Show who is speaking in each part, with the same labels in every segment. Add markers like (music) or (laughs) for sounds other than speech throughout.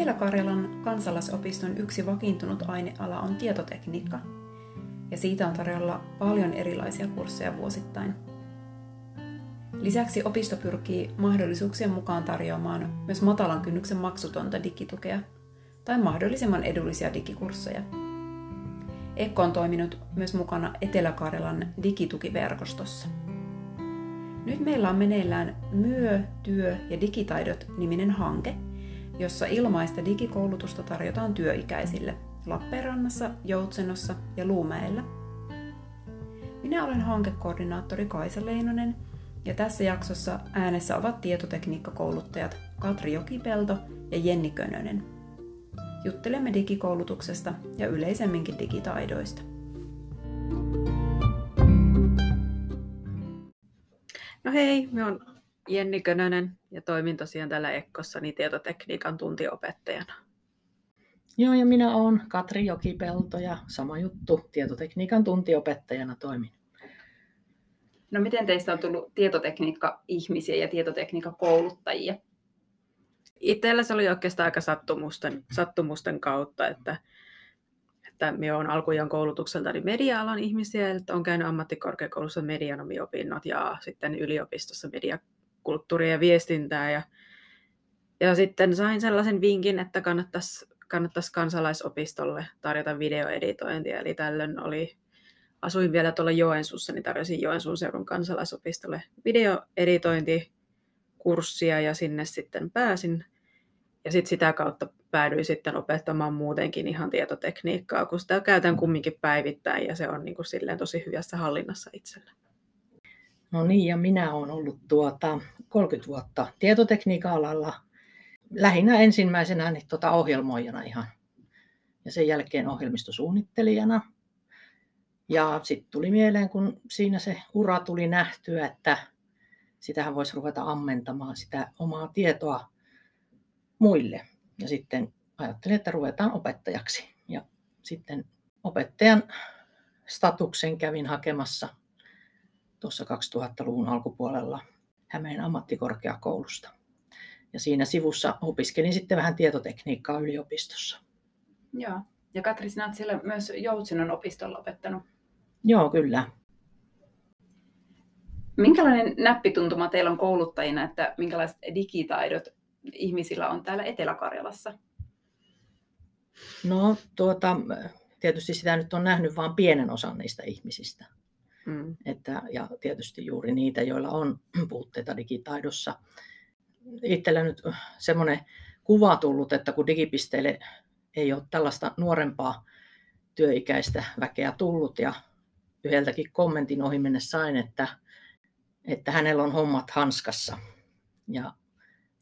Speaker 1: Etelä-Karjalan kansalaisopiston yksi vakiintunut aineala on tietotekniikka, ja siitä on tarjolla paljon erilaisia kursseja vuosittain. Lisäksi opisto pyrkii mahdollisuuksien mukaan tarjoamaan myös matalan kynnyksen maksutonta digitukea tai mahdollisimman edullisia digikursseja. Ekko on toiminut myös mukana Etelä-Karjalan digitukiverkostossa. Nyt meillä on meneillään Myö, työ ja digitaidot-niminen hanke, jossa ilmaista digikoulutusta tarjotaan työikäisille Lappeenrannassa, Joutsenossa ja Luumäellä. Minä olen hankekoordinaattori Kaisa Leinonen ja tässä jaksossa äänessä ovat tietotekniikkakouluttajat Katri Jokipelto ja Jenni Könönen. Juttelemme digikoulutuksesta ja yleisemminkin digitaidoista.
Speaker 2: No hei, me on Jenni Könönen ja toimin tosiaan täällä Ekkossa niin tietotekniikan tuntiopettajana.
Speaker 3: Joo, ja minä olen Katri Jokipelto ja sama juttu, tietotekniikan tuntiopettajana toimin.
Speaker 1: No miten teistä on tullut tietotekniikka-ihmisiä ja tietotekniikka-kouluttajia?
Speaker 2: Itsellä se oli oikeastaan aika sattumusten, sattumusten kautta, että, että minä olen alkujan koulutukselta media-alan ihmisiä, että olen käynyt ammattikorkeakoulussa medianomiopinnot ja sitten yliopistossa mediakulttuuria ja viestintää. Ja, ja sitten sain sellaisen vinkin, että kannattaisi, kannattaisi kansalaisopistolle tarjota videoeditointia. Eli tällöin oli asuin vielä tuolla Joensuussa, niin tarjosin Joensuun seudun kansalaisopistolle videoeditointikurssia ja sinne sitten pääsin. Ja sitten sitä kautta päädyin sitten opettamaan muutenkin ihan tietotekniikkaa, kun sitä käytän kumminkin päivittäin ja se on niin kuin silleen tosi hyvässä hallinnassa itsellä.
Speaker 3: No niin, ja minä olen ollut tuota 30 vuotta tietotekniikan alalla. Lähinnä ensimmäisenä niin tuota ohjelmoijana ihan. Ja sen jälkeen ohjelmistosuunnittelijana – ja sitten tuli mieleen, kun siinä se ura tuli nähtyä, että sitähän voisi ruveta ammentamaan sitä omaa tietoa muille. Ja sitten ajattelin, että ruvetaan opettajaksi. Ja sitten opettajan statuksen kävin hakemassa tuossa 2000-luvun alkupuolella Hämeen ammattikorkeakoulusta. Ja siinä sivussa opiskelin sitten vähän tietotekniikkaa yliopistossa.
Speaker 1: Joo. Ja Katri, sinä olet siellä myös Joutsinon opistolla opettanut
Speaker 3: Joo, kyllä.
Speaker 1: Minkälainen näppituntuma teillä on kouluttajina, että minkälaiset digitaidot ihmisillä on täällä Etelä-Karjalassa?
Speaker 3: No tuota, tietysti sitä nyt on nähnyt vain pienen osan niistä ihmisistä. Mm. Että, ja tietysti juuri niitä, joilla on (clears throat) puutteita digitaidossa. Itsellä nyt semmoinen kuva tullut, että kun digipisteille ei ole tällaista nuorempaa työikäistä väkeä tullut ja yhdeltäkin kommentin ohi mennä sain, että, että hänellä on hommat hanskassa. Ja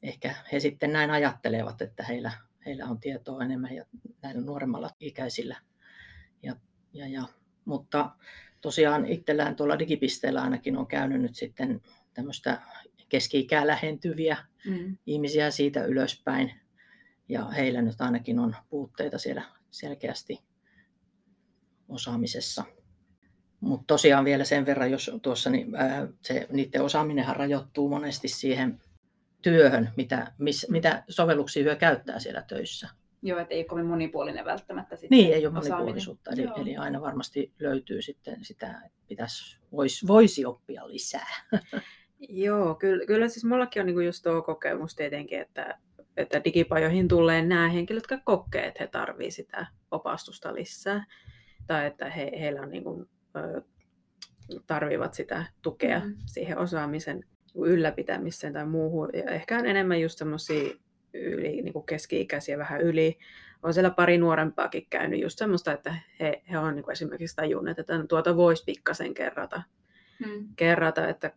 Speaker 3: ehkä he sitten näin ajattelevat, että heillä, heillä on tietoa enemmän ja näillä nuoremmalla ikäisillä. Ja, ja, ja, mutta tosiaan itsellään tuolla digipisteellä ainakin on käynyt nyt sitten tämmöistä keski-ikää lähentyviä mm. ihmisiä siitä ylöspäin. Ja heillä nyt ainakin on puutteita siellä selkeästi osaamisessa. Mutta tosiaan vielä sen verran, jos tuossa niin, ää, se, niiden osaaminenhan rajoittuu monesti siihen työhön, mitä, miss, mitä sovelluksia hyö käyttää siellä töissä.
Speaker 1: Joo, että ei kovin monipuolinen välttämättä sitten
Speaker 3: Niin, ei ole monipuolisuutta, eli, eli aina varmasti löytyy sitten sitä, että pitäisi, vois, voisi oppia lisää. (laughs)
Speaker 2: Joo, kyllä, kyllä siis mullakin on niin just tuo kokemus tietenkin, että, että digipajoihin tulee nämä henkilöt, jotka kokee, että he tarvitsevat sitä opastusta lisää. Tai että he, heillä on niin kuin tarvivat sitä tukea mm. siihen osaamisen ylläpitämiseen tai muuhun. Ja ehkä on enemmän just semmoisia yli, niin kuin keski-ikäisiä, vähän yli. On siellä pari nuorempaakin käynyt just semmoista, että he, he on niin kuin esimerkiksi tajunneet, että tuota voisi pikkasen kerrata. Mm. kerrata että,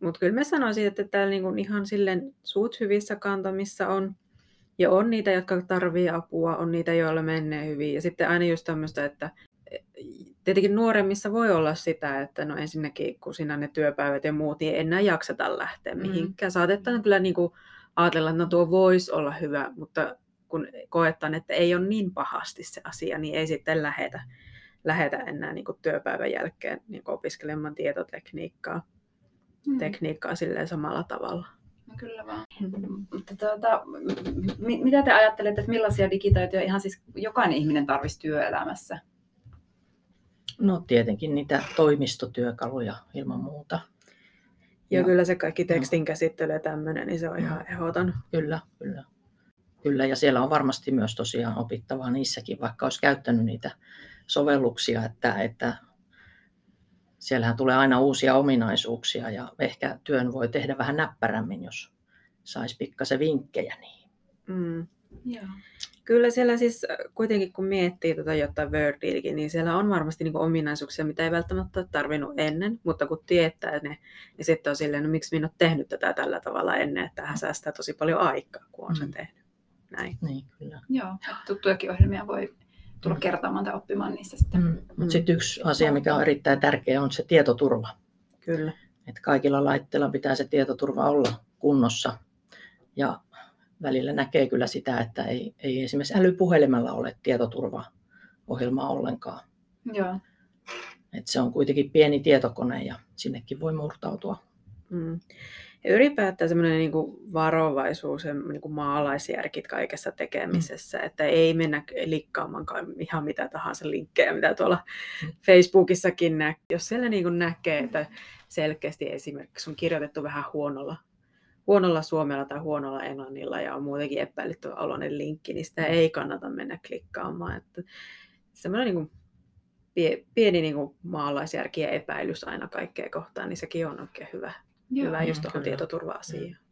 Speaker 2: mutta kyllä mä sanoisin, että täällä niin kuin ihan silleen suut hyvissä kantamissa on. Ja on niitä, jotka tarvii apua, on niitä, joilla menee hyvin. Ja sitten aina just tämmöistä, että tietenkin nuoremmissa voi olla sitä, että no ensinnäkin kun siinä ne työpäivät ja muut, niin enää jakseta lähteä mm. mihinkään. Saatetaan kyllä niin kuin ajatella, että no tuo voisi olla hyvä, mutta kun koetaan, että ei ole niin pahasti se asia, niin ei sitten lähetä, lähetä enää niin kuin työpäivän jälkeen niin kuin opiskelemaan tietotekniikkaa mm. tekniikkaa silleen samalla tavalla.
Speaker 1: No kyllä vaan. Mm-hmm. Mutta tuota, m- mitä te ajattelette, että millaisia digitaitoja ihan siis jokainen ihminen tarvitsisi työelämässä?
Speaker 3: No tietenkin niitä toimistotyökaluja ilman muuta.
Speaker 2: Ja, ja kyllä se kaikki tekstin käsittely ja tämmöinen, niin se on ihan ehdoton.
Speaker 3: Kyllä, kyllä. Kyllä, ja siellä on varmasti myös tosiaan opittavaa niissäkin, vaikka olisi käyttänyt niitä sovelluksia, että, että siellähän tulee aina uusia ominaisuuksia ja ehkä työn voi tehdä vähän näppärämmin, jos saisi pikkasen vinkkejä niihin. Mm.
Speaker 2: Joo. Kyllä siellä siis äh, kuitenkin kun miettii tuota jotain Wordiakin, niin siellä on varmasti niin ominaisuuksia, mitä ei välttämättä ole tarvinnut ennen, mutta kun tietää ne, niin sitten on silleen, no miksi minä olen tehnyt tätä tällä tavalla ennen, että tähän säästää tosi paljon aikaa, kun on mm. sen tehnyt. Näin.
Speaker 3: Niin, kyllä.
Speaker 1: Joo, tuttujakin ohjelmia voi tulla mm. kertaamaan tai oppimaan niistä sitten. Mm.
Speaker 3: Mutta mm. sitten yksi asia, mikä on erittäin tärkeä, on se tietoturva.
Speaker 2: Kyllä.
Speaker 3: Että kaikilla laitteilla pitää se tietoturva olla kunnossa. Ja välillä näkee kyllä sitä, että ei, ei esimerkiksi älypuhelimella ole tietoturvaohjelmaa ollenkaan.
Speaker 1: Joo.
Speaker 3: Et se on kuitenkin pieni tietokone ja sinnekin voi murtautua.
Speaker 2: Mm. Ja ylipäätään semmoinen niin varovaisuus ja niin kuin maalaisjärkit kaikessa tekemisessä, mm. että ei mennä likkaamaan ihan mitä tahansa linkkejä, mitä tuolla mm. Facebookissakin näkee. Jos siellä niin kuin näkee, että selkeästi esimerkiksi on kirjoitettu vähän huonolla, huonolla suomella tai huonolla englannilla ja on muutenkin epäilyttävä oloinen linkki, niin sitä ei kannata mennä klikkaamaan. Että semmoinen niin kuin pieni niin kuin maalaisjärki ja epäilys aina kaikkea kohtaan, niin sekin on oikein hyvä Joo, hyvä just tuohon tietoturva-asiaan.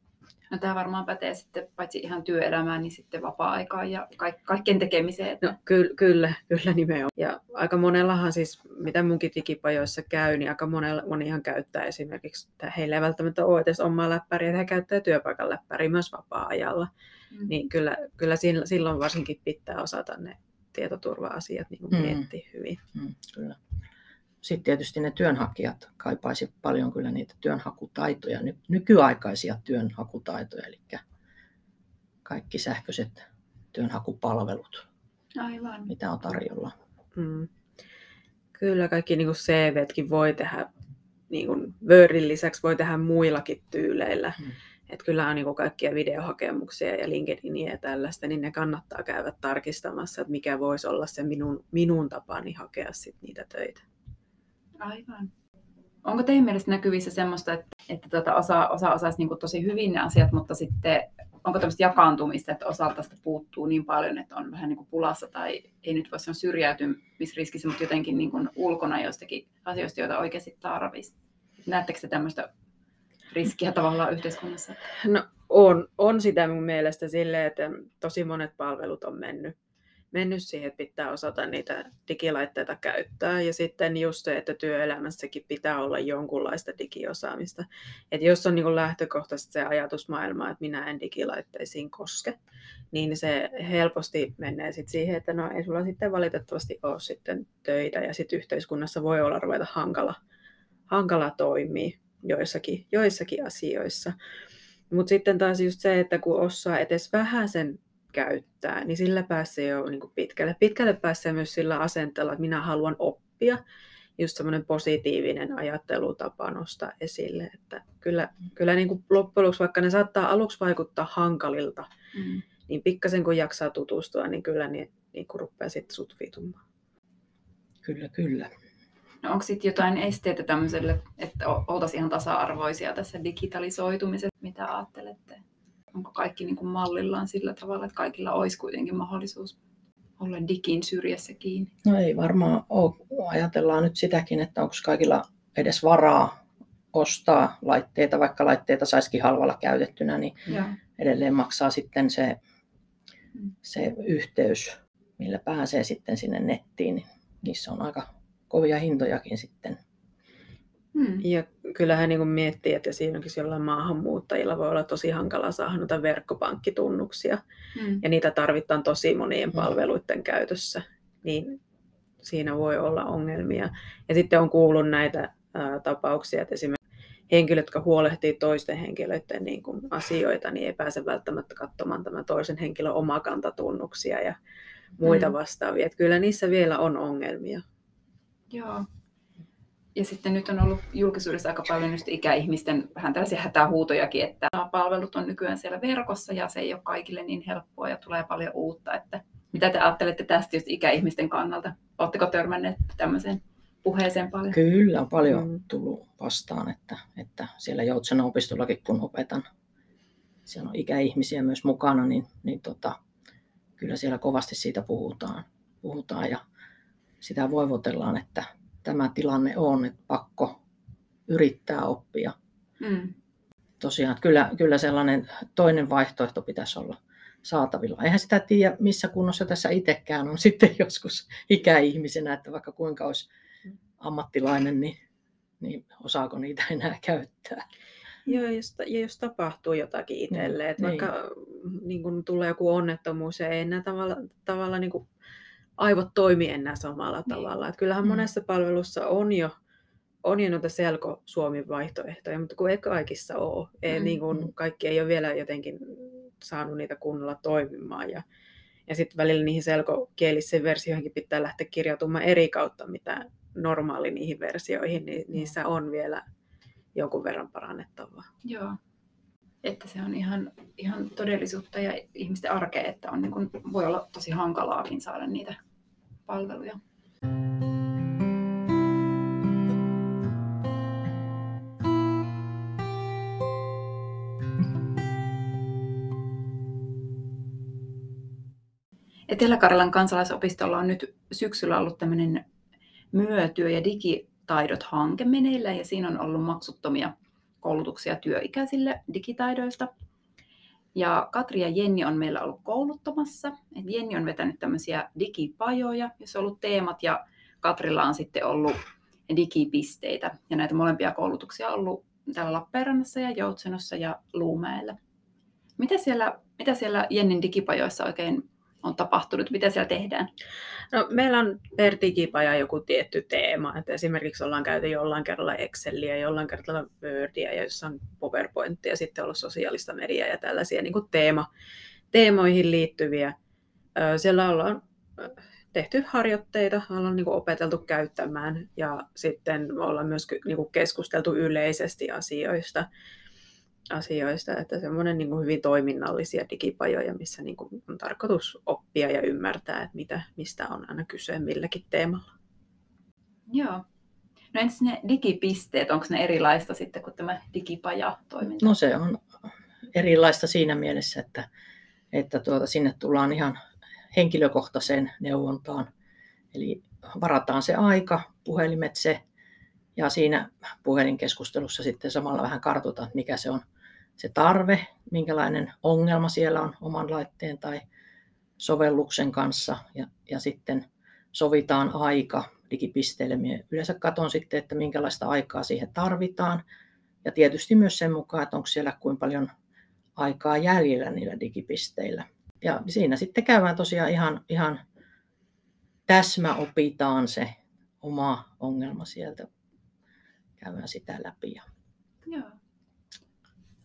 Speaker 1: No, tämä varmaan pätee sitten paitsi ihan työelämään, niin sitten vapaa-aikaan ja ka- kaikkien tekemiseen. Että...
Speaker 2: No, ky- kyllä, kyllä nimenomaan. Ja aika monellahan siis, mitä munkin digipajoissa käy, niin aika monella, monihan käyttää esimerkiksi, että heillä ei välttämättä ole edes omaa läppäriä, että he käyttää työpaikan läppäriä myös vapaa-ajalla. Mm. Niin kyllä, kyllä silloin varsinkin pitää osata ne tietoturva-asiat niin mm. miettiä hyvin.
Speaker 3: Mm, kyllä. Sitten tietysti ne työnhakijat kaipaisi paljon kyllä niitä työnhakutaitoja, nykyaikaisia työnhakutaitoja, eli kaikki sähköiset työnhakupalvelut,
Speaker 1: Aivan.
Speaker 3: mitä on tarjolla. Mm.
Speaker 2: Kyllä kaikki niin kuin CVtkin voi tehdä, niin kuin Wordin lisäksi voi tehdä muillakin tyyleillä. Mm. Et kyllä on niin kuin kaikkia videohakemuksia ja LinkedInia ja tällaista, niin ne kannattaa käydä tarkistamassa, että mikä voisi olla se minun, minun tapani hakea sit niitä töitä.
Speaker 1: Aivan. Onko teidän mielestä näkyvissä semmoista, että, että tuota, osa, osa osaisi niin tosi hyvin ne asiat, mutta sitten onko tämmöistä jakaantumista, että osalta sitä puuttuu niin paljon, että on vähän niin kuin pulassa tai ei nyt voi sanoa syrjäytymisriskissä, mutta jotenkin niin kuin ulkona jostakin asioista, joita oikeasti tarvitsisi. Näettekö te tämmöistä riskiä tavallaan yhteiskunnassa?
Speaker 2: No on, on sitä mun mielestä silleen, että tosi monet palvelut on mennyt mennyt siihen, että pitää osata niitä digilaitteita käyttää. Ja sitten just se, että työelämässäkin pitää olla jonkunlaista digiosaamista. Että jos on niin lähtökohtaisesti se ajatusmaailma, että minä en digilaitteisiin koske, niin se helposti menee sit siihen, että no ei sulla sitten valitettavasti ole sitten töitä ja sitten yhteiskunnassa voi olla ruveta hankala, hankala toimia joissakin, joissakin asioissa. Mutta sitten taas just se, että kun osaa edes vähän sen käyttää, niin sillä pääsee jo niin pitkälle. Pitkälle pääsee myös sillä asenteella, että minä haluan oppia. Just semmoinen positiivinen ajattelutapa nostaa esille. Että kyllä kyllä niin kuin loppujen lopuksi, vaikka ne saattaa aluksi vaikuttaa hankalilta, mm. niin pikkasen kun jaksaa tutustua, niin kyllä niin, niin kuin rupeaa sitten sutvitumaan.
Speaker 3: Kyllä, kyllä.
Speaker 1: No onko sitten jotain esteitä tämmöiselle, että oltaisiin ihan tasa-arvoisia tässä digitalisoitumisessa? Mitä ajattelette? Onko kaikki niin kuin mallillaan sillä tavalla, että kaikilla olisi kuitenkin mahdollisuus olla digin syrjässä kiinni?
Speaker 3: No ei varmaan ole. Ajatellaan nyt sitäkin, että onko kaikilla edes varaa ostaa laitteita, vaikka laitteita saisikin halvalla käytettynä, niin ja. edelleen maksaa sitten se, mm. se yhteys, millä pääsee sitten sinne nettiin. Niin niissä on aika kovia hintojakin sitten.
Speaker 2: Hmm. Ja kyllähän niin miettii, että siinäkin jollain maahanmuuttajilla voi olla tosi hankala saada noita verkkopankkitunnuksia. Hmm. Ja niitä tarvitaan tosi monien palveluiden käytössä. Niin siinä voi olla ongelmia. Ja sitten on kuullut näitä ää, tapauksia, että esimerkiksi henkilöt, jotka huolehtii toisten henkilöiden niin kuin asioita, niin ei pääse välttämättä katsomaan tämän toisen henkilön omakantatunnuksia ja muita hmm. vastaavia. Että kyllä niissä vielä on ongelmia.
Speaker 1: Joo. Ja sitten nyt on ollut julkisuudessa aika paljon just ikäihmisten vähän tällaisia hätähuutojakin, että palvelut on nykyään siellä verkossa ja se ei ole kaikille niin helppoa ja tulee paljon uutta. Että mitä te ajattelette tästä just ikäihmisten kannalta? Oletteko törmänneet tämmöiseen puheeseen paljon?
Speaker 3: Kyllä, on paljon mm. tullut vastaan, että, että siellä Joutsenon opistollakin kun opetan, siellä on ikäihmisiä myös mukana, niin, niin tota, kyllä siellä kovasti siitä puhutaan, puhutaan ja sitä voivotellaan, että tämä tilanne on, että pakko yrittää oppia. Mm. Tosiaan, kyllä, kyllä sellainen toinen vaihtoehto pitäisi olla saatavilla. Eihän sitä tiedä, missä kunnossa tässä itsekään on (laughs) sitten joskus ikäihmisenä, että vaikka kuinka olisi ammattilainen, niin, niin osaako niitä enää käyttää.
Speaker 2: Joo, jos, ja jos tapahtuu jotakin itselle, että niin. vaikka niin kun tulee joku onnettomuus ja ei enää tavalla, tavalla niin kuin aivot toimi enää samalla niin. tavalla. Että kyllähän mm. monessa palvelussa on jo, on jo noita selko-Suomen vaihtoehtoja, mutta kun ei kaikissa ole. Ei, mm. niin kun, mm. kaikki ei ole vielä jotenkin saanut niitä kunnolla toimimaan. Ja, ja sitten välillä niihin selkokielisiin versioihinkin pitää lähteä kirjautumaan eri kautta, mitä normaali niihin versioihin, niin niissä on vielä jonkun verran parannettavaa.
Speaker 1: Joo. Että se on ihan, ihan todellisuutta ja ihmisten arkea, että on, niin kun, voi olla tosi hankalaakin saada niitä palveluja. Etelä-Karjalan kansalaisopistolla on nyt syksyllä ollut tämmöinen myötyö- ja digitaidot-hanke meneillä ja siinä on ollut maksuttomia koulutuksia työikäisille digitaidoista. Ja Katri ja Jenni on meillä ollut kouluttamassa. Et Jenni on vetänyt tämmöisiä digipajoja, joissa on ollut teemat ja Katrilla on sitten ollut digipisteitä. Ja näitä molempia koulutuksia on ollut täällä Lappeenrannassa ja Joutsenossa ja Luumäellä. Mitä siellä, mitä siellä Jennin digipajoissa oikein on tapahtunut? Mitä siellä tehdään?
Speaker 2: No, meillä on per digipaja joku tietty teema. Että esimerkiksi ollaan käyty jollain kerralla Exceliä, jollain kerralla Wordia ja jossain PowerPointia, sitten ollut sosiaalista mediaa ja tällaisia niin kuin teema, teemoihin liittyviä. Siellä ollaan tehty harjoitteita, ollaan niin kuin opeteltu käyttämään ja sitten ollaan myös niin kuin keskusteltu yleisesti asioista asioista, että semmoinen niin hyvin toiminnallisia digipajoja, missä niin kuin on tarkoitus oppia ja ymmärtää, että mitä, mistä on aina kyse milläkin teemalla.
Speaker 1: Joo. No entäs ne digipisteet, onko ne erilaista sitten kuin tämä digipaja-toiminta?
Speaker 3: No se on erilaista siinä mielessä, että, että tuota, sinne tullaan ihan henkilökohtaiseen neuvontaan. Eli varataan se aika, puhelimet se, ja siinä puhelinkeskustelussa sitten samalla vähän kartoitaan, mikä se on se tarve, minkälainen ongelma siellä on oman laitteen tai sovelluksen kanssa ja, ja sitten sovitaan aika digipisteille. Minä yleensä katson sitten, että minkälaista aikaa siihen tarvitaan ja tietysti myös sen mukaan, että onko siellä kuinka paljon aikaa jäljellä niillä digipisteillä. Ja siinä sitten käydään tosiaan ihan, ihan täsmä opitaan se oma ongelma sieltä. Käydään sitä läpi.
Speaker 1: Joo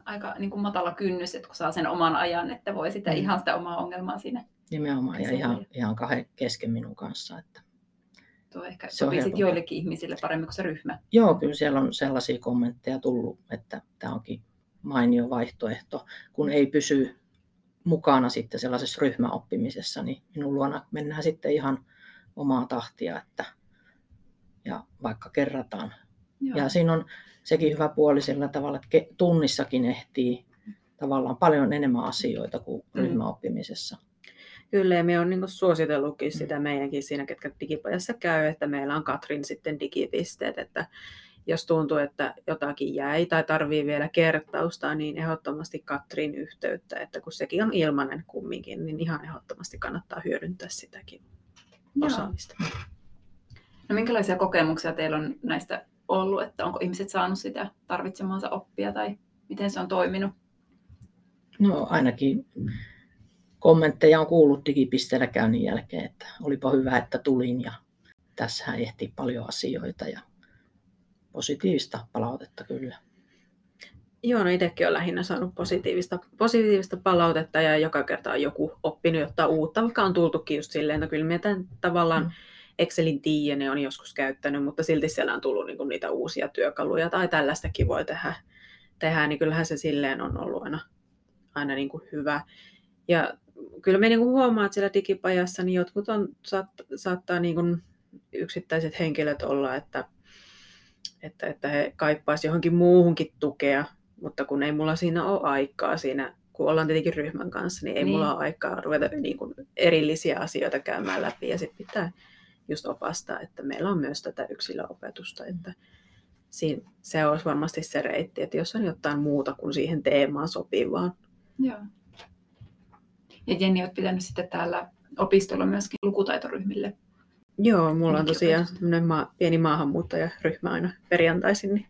Speaker 1: aika niin kuin matala kynnys, että kun saa sen oman ajan, että voi sitä mm. ihan sitä omaa ongelmaa siinä.
Speaker 3: Nimenomaan ja ihan, ihan kahden kesken minun kanssa. Että
Speaker 1: Tuo ehkä se sopii sitten joillekin ihmisille paremmin kuin se ryhmä.
Speaker 3: Joo, kyllä siellä on sellaisia kommentteja tullut, että tämä onkin mainio vaihtoehto, kun ei pysy mukana sitten sellaisessa ryhmäoppimisessa, niin minun luona mennään sitten ihan omaa tahtia, että ja vaikka kerrataan. Joo. Ja siinä on sekin hyvä puoli sillä tavalla, että tunnissakin ehtii tavallaan paljon enemmän asioita kuin mm. ryhmäoppimisessa.
Speaker 2: Kyllä, ja me on niin suositellutkin sitä meidänkin siinä, ketkä digipajassa käy, että meillä on Katrin sitten digipisteet, että jos tuntuu, että jotakin jäi tai tarvii vielä kertausta, niin ehdottomasti Katrin yhteyttä, että kun sekin on ilmainen kumminkin, niin ihan ehdottomasti kannattaa hyödyntää sitäkin osaamista.
Speaker 1: No minkälaisia kokemuksia teillä on näistä ollut, että onko ihmiset saanut sitä tarvitsemaansa oppia tai miten se on toiminut?
Speaker 3: No ainakin kommentteja on kuullut digipisteellä käynnin jälkeen, että olipa hyvä, että tulin ja tässä ehti paljon asioita ja positiivista palautetta kyllä.
Speaker 2: Joo, no itsekin olen lähinnä saanut positiivista, positiivista palautetta ja joka kerta on joku oppinut jotain uutta, vaikka on tultukin just silleen, että no kyllä me tämän tavallaan mm Excelin tiiä on joskus käyttänyt, mutta silti siellä on tullut niin kuin niitä uusia työkaluja tai tällaistakin voi tehdä, tehdä niin kyllähän se silleen on ollut aina, aina niin kuin hyvä. Ja kyllä me niin kuin huomaa, että siellä digipajassa niin jotkut on, saat, saattaa niin kuin yksittäiset henkilöt olla, että, että, että he kaipaisivat johonkin muuhunkin tukea, mutta kun ei mulla siinä ole aikaa siinä, kun ollaan tietenkin ryhmän kanssa, niin ei niin. mulla ole aikaa ruveta niin kuin erillisiä asioita käymään läpi ja sitten pitää just opastaa, että meillä on myös tätä yksilöopetusta, että siinä, se olisi varmasti se reitti, että jos on jotain muuta kuin siihen teemaan sopivaa.
Speaker 1: Joo. Ja Jenni, olet pitänyt sitten täällä opistolla myöskin lukutaitoryhmille.
Speaker 2: Joo, mulla on tosiaan ma- pieni maahanmuuttajaryhmä aina perjantaisin, niin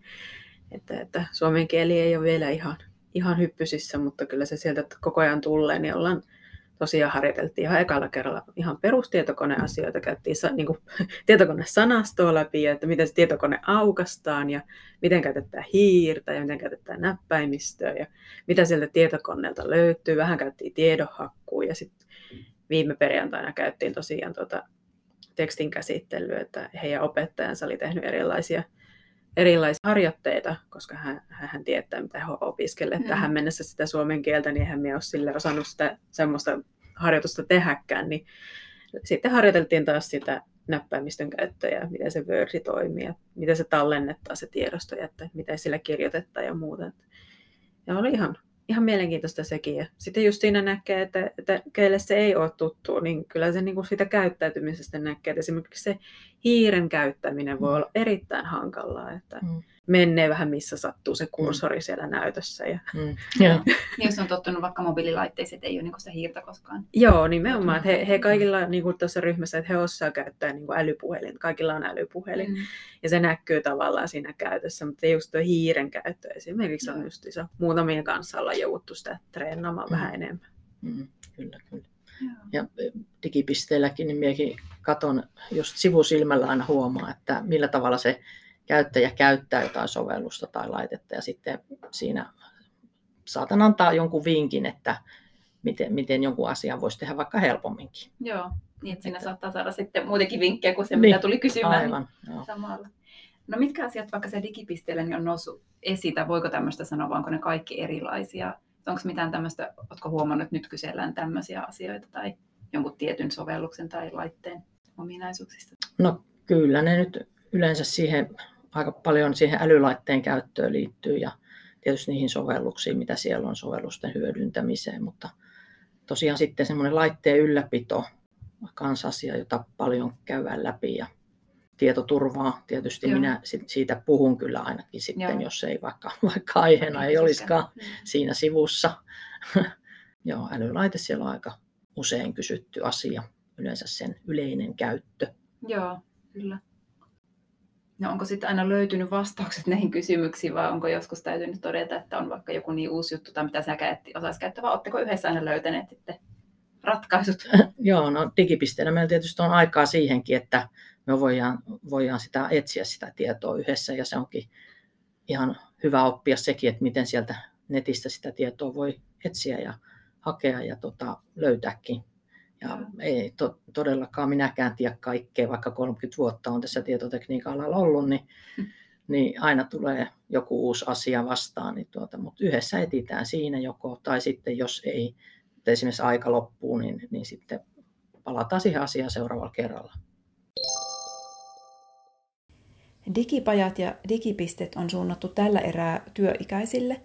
Speaker 2: että, että suomen kieli ei ole vielä ihan, ihan hyppysissä, mutta kyllä se sieltä koko ajan tulee, niin ollaan tosiaan harjoiteltiin ihan ekalla kerralla ihan perustietokoneasioita, käytiin niin kuin, (laughs) tietokonesanastoa läpi, että miten se tietokone aukastaan, ja miten käytetään hiirtä, ja miten käytetään näppäimistöä, ja mitä sieltä tietokoneelta löytyy. Vähän käytiin tiedonhakkua, ja sitten viime perjantaina käytiin tosiaan tuota tekstin käsittelyä, että heidän opettajansa oli tehnyt erilaisia erilaisia harjoitteita, koska hän, hän tietää, mitä hän opiskelee. Mm. Tähän mennessä sitä suomen kieltä, niin hän ei ole sille osannut sitä semmoista harjoitusta tehäkään. Niin sitten harjoiteltiin taas sitä näppäimistön käyttöä ja miten se Word toimii ja miten se tallennettaa se tiedosto ja että miten sillä kirjoitetaan ja muuta. Ja oli ihan, ihan mielenkiintoista sekin. Ja sitten just siinä näkee, että, että keille se ei ole tuttu, niin kyllä se niin kuin siitä käyttäytymisestä näkee. Että esimerkiksi se hiiren käyttäminen voi mm. olla erittäin hankalaa, että mm. menee vähän missä sattuu se kursori mm. siellä näytössä. Ja... Mm.
Speaker 1: Ja. niin, jos on tottunut vaikka mobiililaitteisiin, että ei ole niin sitä hiirtä koskaan.
Speaker 2: Joo, nimenomaan. Että he, he kaikilla niin kuin tuossa ryhmässä, että he osaa käyttää niin kuin älypuhelin. Kaikilla on älypuhelin. Mm. Ja se näkyy tavallaan siinä käytössä, mutta just tuo hiiren käyttö esimerkiksi on just iso. Muutamien kanssa ollaan jouduttu sitä treenaamaan mm. vähän enemmän.
Speaker 3: Mm. Kyllä, kyllä. Ja digipisteelläkin niin minäkin katon just sivusilmällä aina huomaa, että millä tavalla se käyttäjä käyttää jotain sovellusta tai laitetta ja sitten siinä saatan antaa jonkun vinkin, että miten, miten jonkun asian voisi tehdä vaikka helpomminkin.
Speaker 1: Joo, niin että siinä että... saattaa saada sitten muutenkin vinkkejä kuin se, niin, mitä tuli kysymään. Aivan, joo. samalla. No mitkä asiat vaikka se digipisteellä niin on noussut esiin, tai voiko tämmöistä sanoa, vai onko ne kaikki erilaisia? Onko mitään tämmöistä, oletko huomannut, että nyt kysellään tämmöisiä asioita tai jonkun tietyn sovelluksen tai laitteen ominaisuuksista?
Speaker 3: No kyllä ne nyt yleensä siihen aika paljon siihen älylaitteen käyttöön liittyy ja tietysti niihin sovelluksiin, mitä siellä on sovellusten hyödyntämiseen, mutta tosiaan sitten semmoinen laitteen ylläpito kanssa asia, jota paljon käydään läpi ja tietoturvaa. Tietysti Joo. minä siitä puhun kyllä ainakin sitten, Joo. jos ei vaikka, (laughs) vaikka aiheena ei olisikaan mm. siinä sivussa. (laughs) Joo, älylaite siellä on aika usein kysytty asia, yleensä sen yleinen käyttö.
Speaker 1: Joo, kyllä. No onko sitten aina löytynyt vastaukset (laughs) näihin kysymyksiin vai onko joskus täytynyt todeta, että on vaikka joku niin uusi juttu tai mitä sinä osaisi käyttää, vai oletteko yhdessä aina löytäneet sitten ratkaisut?
Speaker 3: Joo, no digipisteenä meillä tietysti on aikaa siihenkin, että me voidaan, voidaan sitä etsiä sitä tietoa yhdessä ja se onkin ihan hyvä oppia sekin, että miten sieltä netistä sitä tietoa voi etsiä ja hakea ja tota, löytääkin. Ja ei to, todellakaan minäkään tiedä kaikkea, vaikka 30 vuotta on tässä tietotekniikan alalla ollut, niin, niin aina tulee joku uusi asia vastaan. Niin tuota, mutta yhdessä etitään siinä joko, tai sitten jos ei, esimerkiksi aika loppuu, niin, niin sitten palataan siihen asiaan seuraavalla kerralla.
Speaker 1: Digipajat ja digipistet on suunnattu tällä erää työikäisille,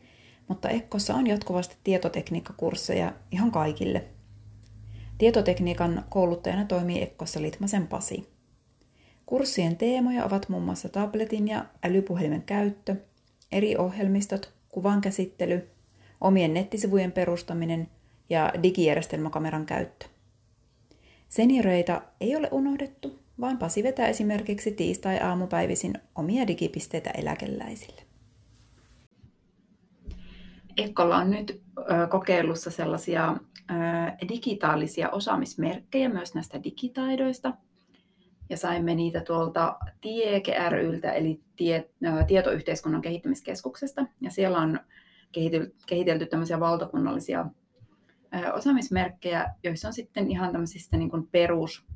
Speaker 1: mutta Ekkossa on jatkuvasti tietotekniikkakursseja ihan kaikille. Tietotekniikan kouluttajana toimii Ekkossa Litmasen Pasi. Kurssien teemoja ovat muun muassa tabletin ja älypuhelimen käyttö, eri ohjelmistot, kuvan käsittely, omien nettisivujen perustaminen ja digijärjestelmäkameran käyttö. Senioreita ei ole unohdettu, vaan Pasi vetää esimerkiksi tiistai-aamupäivisin omia digipisteitä eläkeläisille. Ekkolla on nyt kokeilussa sellaisia digitaalisia osaamismerkkejä myös näistä digitaidoista. Ja saimme niitä tuolta TIEKE ryltä, eli tie, Tietoyhteiskunnan kehittämiskeskuksesta. Ja siellä on kehitelty, kehitelty tämmöisiä valtakunnallisia osaamismerkkejä, joissa on sitten ihan tämmöisistä niin kuin perus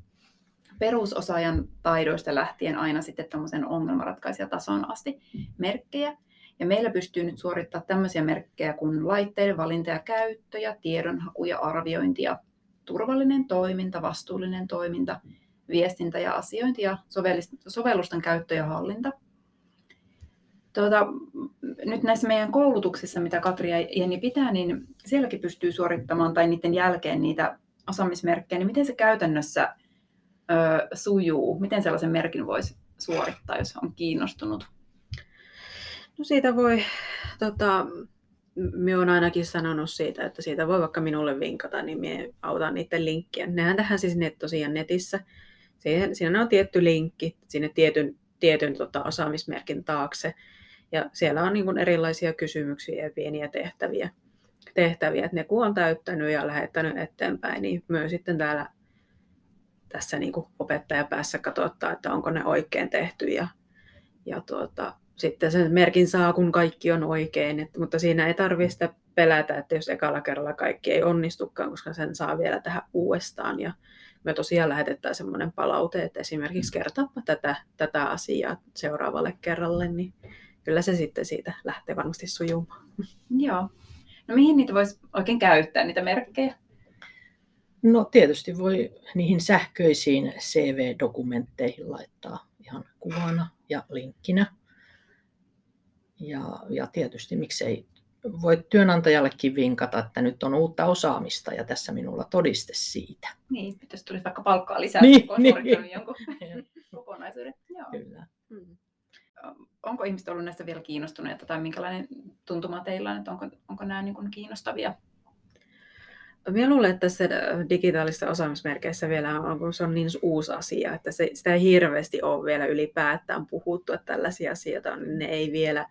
Speaker 1: perusosaajan taidoista lähtien aina sitten tämmöisen ongelmanratkaisijatason asti merkkejä. Ja meillä pystyy nyt suorittamaan tämmöisiä merkkejä kuin laitteiden valinta ja käyttö ja tiedonhaku ja arviointi ja turvallinen toiminta, vastuullinen toiminta, viestintä ja asiointi ja sovellusten käyttö ja hallinta. Tuota, nyt näissä meidän koulutuksissa, mitä Katri ja Jenni pitää, niin sielläkin pystyy suorittamaan tai niiden jälkeen niitä osaamismerkkejä, niin miten se käytännössä ö, sujuu? Miten sellaisen merkin voisi suorittaa, jos on kiinnostunut?
Speaker 2: No siitä voi, tota, minä olen ainakin sanonut siitä, että siitä voi vaikka minulle vinkata, niin minä autan niiden linkkiä. Nehän tähän siis net, tosiaan netissä. Siihen, siinä on tietty linkki sinne tietyn, tietyn tota, osaamismerkin taakse. Ja siellä on niin kuin erilaisia kysymyksiä ja pieniä tehtäviä. tehtäviä. Että ne kun on täyttänyt ja lähettänyt eteenpäin, niin myös sitten täällä tässä niin kuin opettajapäässä katsottaa, että onko ne oikein tehty ja, ja tuota, sitten sen merkin saa, kun kaikki on oikein. Et, mutta siinä ei tarvitse sitä pelätä, että jos ekalla kerralla kaikki ei onnistukaan, koska sen saa vielä tähän uudestaan. Ja me tosiaan lähetetään semmoinen palaute, että esimerkiksi kertaapa tätä, tätä asiaa seuraavalle kerralle, niin kyllä se sitten siitä lähtee varmasti sujumaan.
Speaker 1: Joo. No mihin niitä voisi oikein käyttää, niitä merkkejä?
Speaker 3: No tietysti voi niihin sähköisiin CV-dokumentteihin laittaa ihan kuvana ja linkkinä. Ja, ja tietysti miksei voi työnantajallekin vinkata, että nyt on uutta osaamista ja tässä minulla todiste siitä.
Speaker 1: Niin, jos tulisi vaikka palkkaa lisää,
Speaker 3: niin,
Speaker 1: kun niin. jonkun (laughs) kokonaisuuden. Joo. Kyllä. Mm. Onko ihmiset ollut näistä vielä kiinnostuneita tai minkälainen tuntuma teillä on, että onko, onko nämä niin kuin kiinnostavia
Speaker 2: Minä luulen, että tässä digitaalisessa osaamismerkeissä vielä on, kun se on niin uusi asia, että se, sitä ei hirveästi ole vielä ylipäätään puhuttu, että tällaisia asioita on, niin ne ei vielä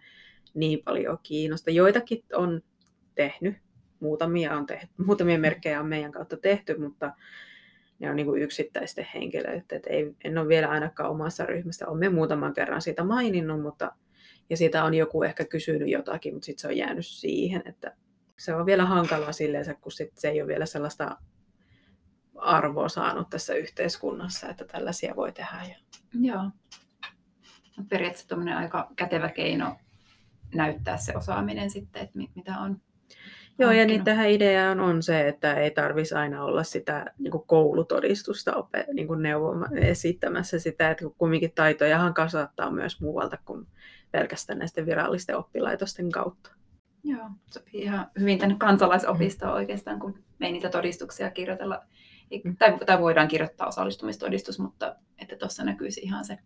Speaker 2: niin paljon kiinnosta. Joitakin on tehnyt, muutamia, on tehty, muutamia merkkejä on meidän kautta tehty, mutta ne on niin kuin yksittäisten henkilöiden. Ei, en ole vielä ainakaan omassa ryhmästä, olen muutaman kerran siitä maininnut, mutta ja siitä on joku ehkä kysynyt jotakin, mutta sitten se on jäänyt siihen, että se on vielä hankalaa silleen, kun sit se ei ole vielä sellaista arvoa saanut tässä yhteiskunnassa, että tällaisia voi tehdä.
Speaker 1: Joo. No, periaatteessa aika kätevä keino näyttää se osaaminen sitten, että mitä on
Speaker 2: Joo, ja niin tähän idea on, se, että ei tarvitsisi aina olla sitä niin kuin koulutodistusta ope, niin kuin neuvoma, esittämässä sitä, että kumminkin taitojahan kasvattaa myös muualta kuin pelkästään näisten virallisten oppilaitosten kautta.
Speaker 1: Joo, sopii ihan hyvin tänne kansalaisopistoon oikeastaan, kun me ei niitä todistuksia kirjoitella. Mm. Tai, tai voidaan kirjoittaa osallistumistodistus, mutta että tuossa näkyisi ihan se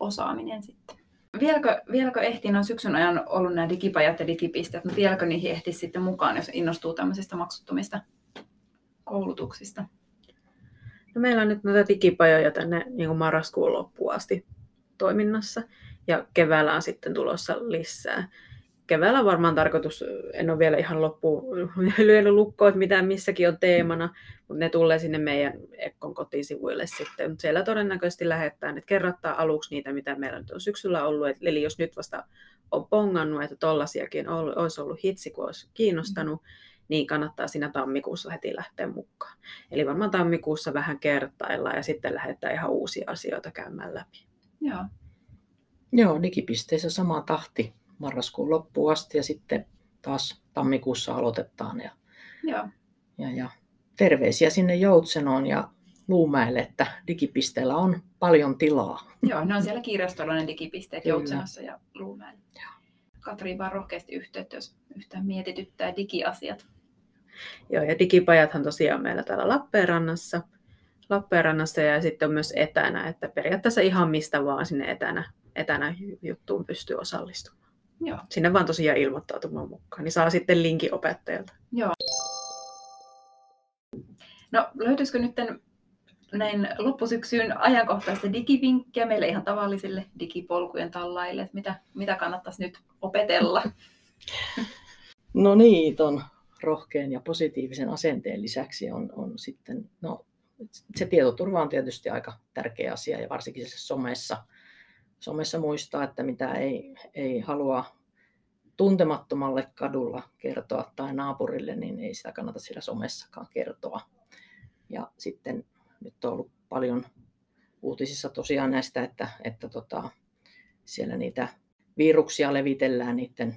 Speaker 1: osaaminen sitten. Vieläkö, vieläkö ehtii on syksyn ajan ollut nämä digipajat ja digipisteet, mutta vieläkö niihin ehti sitten mukaan, jos innostuu tämmöisistä maksuttomista koulutuksista?
Speaker 2: No meillä on nyt näitä digipajoja tänne niin kuin marraskuun loppuun asti toiminnassa ja keväällä on sitten tulossa lisää keväällä varmaan tarkoitus, en ole vielä ihan loppuun (laughs) lyönyt lukkoon, että mitä missäkin on teemana, mutta ne tulee sinne meidän Ekkon kotisivuille sitten. Mutta siellä todennäköisesti lähetään, että kerrottaa aluksi niitä, mitä meillä nyt on syksyllä ollut. Eli jos nyt vasta on pongannut, että tollasiakin olisi ollut hitsi, kun olisi kiinnostanut, niin kannattaa siinä tammikuussa heti lähteä mukaan. Eli varmaan tammikuussa vähän kertailla ja sitten lähdetään ihan uusia asioita käymään läpi.
Speaker 1: Joo.
Speaker 3: Joo, digipisteissä sama tahti marraskuun loppuun asti ja sitten taas tammikuussa aloitetaan. Ja,
Speaker 1: Joo.
Speaker 3: ja, ja terveisiä sinne Joutsenoon ja Luumäelle, että digipisteellä on paljon tilaa.
Speaker 1: Joo, ne on siellä kirjastolla ne digipisteet Kyllä. Joutsenossa ja Luumäellä. Katri vaan rohkeasti yhteyttä, jos yhtään mietityttää digiasiat.
Speaker 2: Joo, ja digipajathan tosiaan meillä täällä Lappeenrannassa. Lappeenrannassa ja sitten on myös etänä, että periaatteessa ihan mistä vaan sinne etänä, etänä juttuun pystyy osallistumaan.
Speaker 1: Joo.
Speaker 2: Sinne vaan tosiaan ilmoittautumaan mukaan, niin saa sitten linkin opettajalta.
Speaker 1: Joo. No löytyisikö nyt näin loppusyksyyn ajankohtaista digivinkkiä meille ihan tavallisille digipolkujen tallaille, että mitä, mitä kannattaisi nyt opetella? (laughs)
Speaker 3: No niin, ton rohkean ja positiivisen asenteen lisäksi on, on sitten, no se tietoturva on tietysti aika tärkeä asia ja varsinkin se somessa, somessa muistaa, että mitä ei, ei halua tuntemattomalle kadulla kertoa tai naapurille, niin ei sitä kannata siellä somessakaan kertoa. Ja sitten nyt on ollut paljon uutisissa tosiaan näistä, että, että tota, siellä niitä viruksia levitellään niiden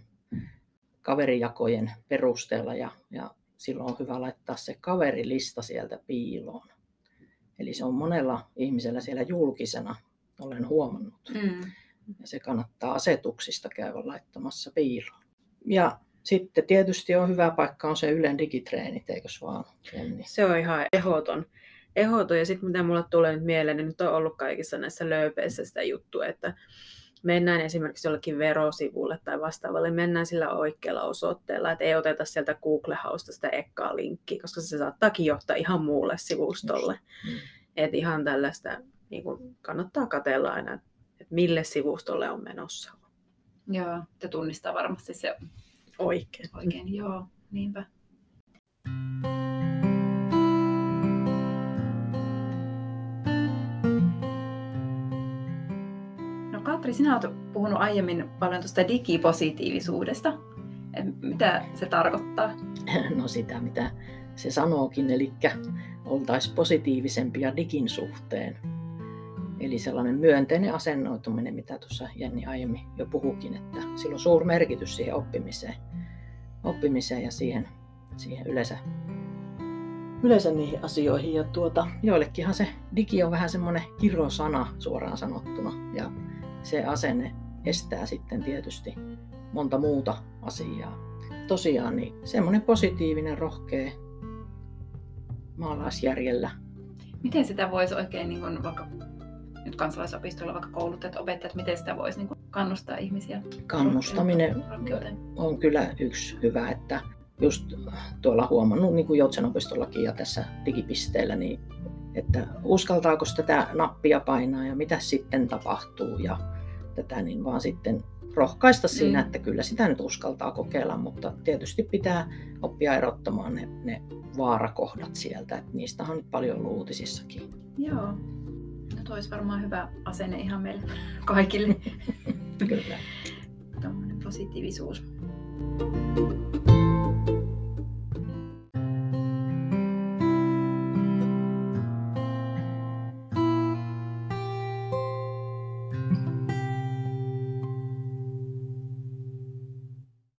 Speaker 3: kaverijakojen perusteella ja, ja silloin on hyvä laittaa se kaverilista sieltä piiloon. Eli se on monella ihmisellä siellä julkisena, olen huomannut. Mm. Ja se kannattaa asetuksista käydä laittamassa piiloon. Ja sitten tietysti on hyvä paikka on se Ylen digitreenit, eikös vaan? Jenni?
Speaker 2: Se on ihan ehdoton. ehdoton. Ja sitten mitä mulle tulee nyt mieleen, niin nyt on ollut kaikissa näissä lööpeissä sitä juttua, että mennään esimerkiksi jollekin verosivulle tai vastaavalle, mennään sillä oikealla osoitteella, että ei oteta sieltä Google-hausta sitä ekkaa linkkiä, koska se saattaakin johtaa ihan muulle sivustolle. Mm. Että ihan tällaista niin kuin kannattaa katella aina, että mille sivustolle on menossa.
Speaker 1: Joo, te tunnistaa varmasti se
Speaker 2: oikein.
Speaker 1: Oikein, joo, niinpä. No Katri, sinä olet puhunut aiemmin paljon tuosta digipositiivisuudesta. Mitä se tarkoittaa?
Speaker 3: No sitä, mitä se sanookin, eli oltaisiin positiivisempia digin suhteen. Eli sellainen myönteinen asennoituminen, mitä tuossa Jenni aiemmin jo puhukin, että sillä on suuri merkitys siihen oppimiseen, oppimiseen ja siihen, siihen yleensä, yleensä niihin asioihin. Ja tuota, joillekinhan se digi on vähän semmoinen kirosana suoraan sanottuna. Ja se asenne estää sitten tietysti monta muuta asiaa. Tosiaan niin semmoinen positiivinen, rohkea maalaisjärjellä.
Speaker 1: Miten sitä voisi oikein niin kuin vaikka kansalaisopistolla vaikka kouluttajat, opettajat, miten sitä voisi niin kannustaa ihmisiä?
Speaker 3: Kannustaminen on kyllä yksi hyvä, että just tuolla huomannut niin kuin Joutsen opistollakin ja tässä digipisteellä, niin että uskaltaako tätä nappia painaa ja mitä sitten tapahtuu ja tätä, niin vaan sitten rohkaista siinä, mm. että kyllä sitä nyt uskaltaa kokeilla, mutta tietysti pitää oppia erottamaan ne, ne vaarakohdat sieltä, että niistä on nyt paljon uutisissakin.
Speaker 1: Joo, toi olisi varmaan hyvä asenne ihan meille kaikille.
Speaker 3: kyllä.
Speaker 1: Tuommoinen positiivisuus. thank you